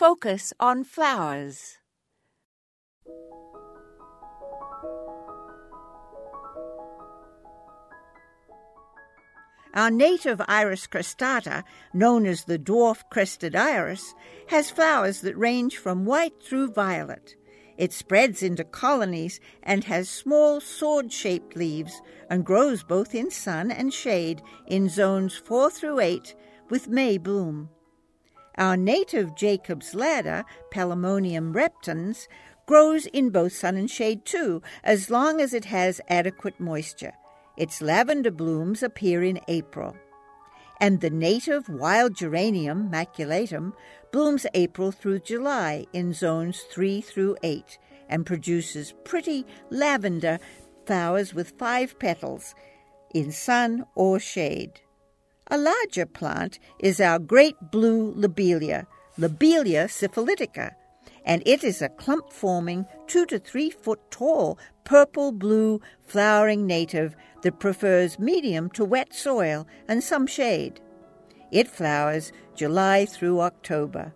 focus on flowers. Our native Iris cristata, known as the dwarf crested iris, has flowers that range from white through violet. It spreads into colonies and has small sword shaped leaves and grows both in sun and shade in zones 4 through 8 with May bloom. Our native Jacob's ladder, Polemonium reptans, grows in both sun and shade too, as long as it has adequate moisture. Its lavender blooms appear in April. And the native wild geranium, maculatum, blooms April through July in zones 3 through 8 and produces pretty lavender flowers with five petals in sun or shade. A larger plant is our great blue lobelia, Lobelia syphilitica, and it is a clump forming two to three foot tall purple blue flowering native that prefers medium to wet soil and some shade. It flowers July through October.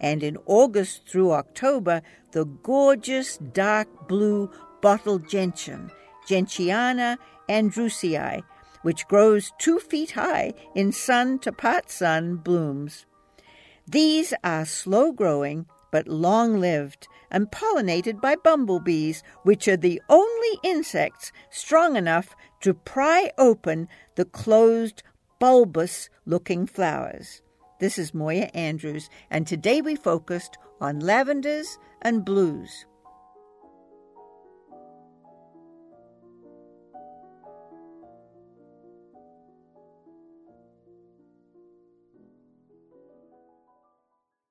And in August through October, the gorgeous dark blue bottle gentian, Gentiana andrewsii, which grows two feet high in sun to part sun blooms. These are slow growing but long lived and pollinated by bumblebees, which are the only insects strong enough to pry open the closed, bulbous looking flowers. This is Moya Andrews, and today we focused on lavenders and blues.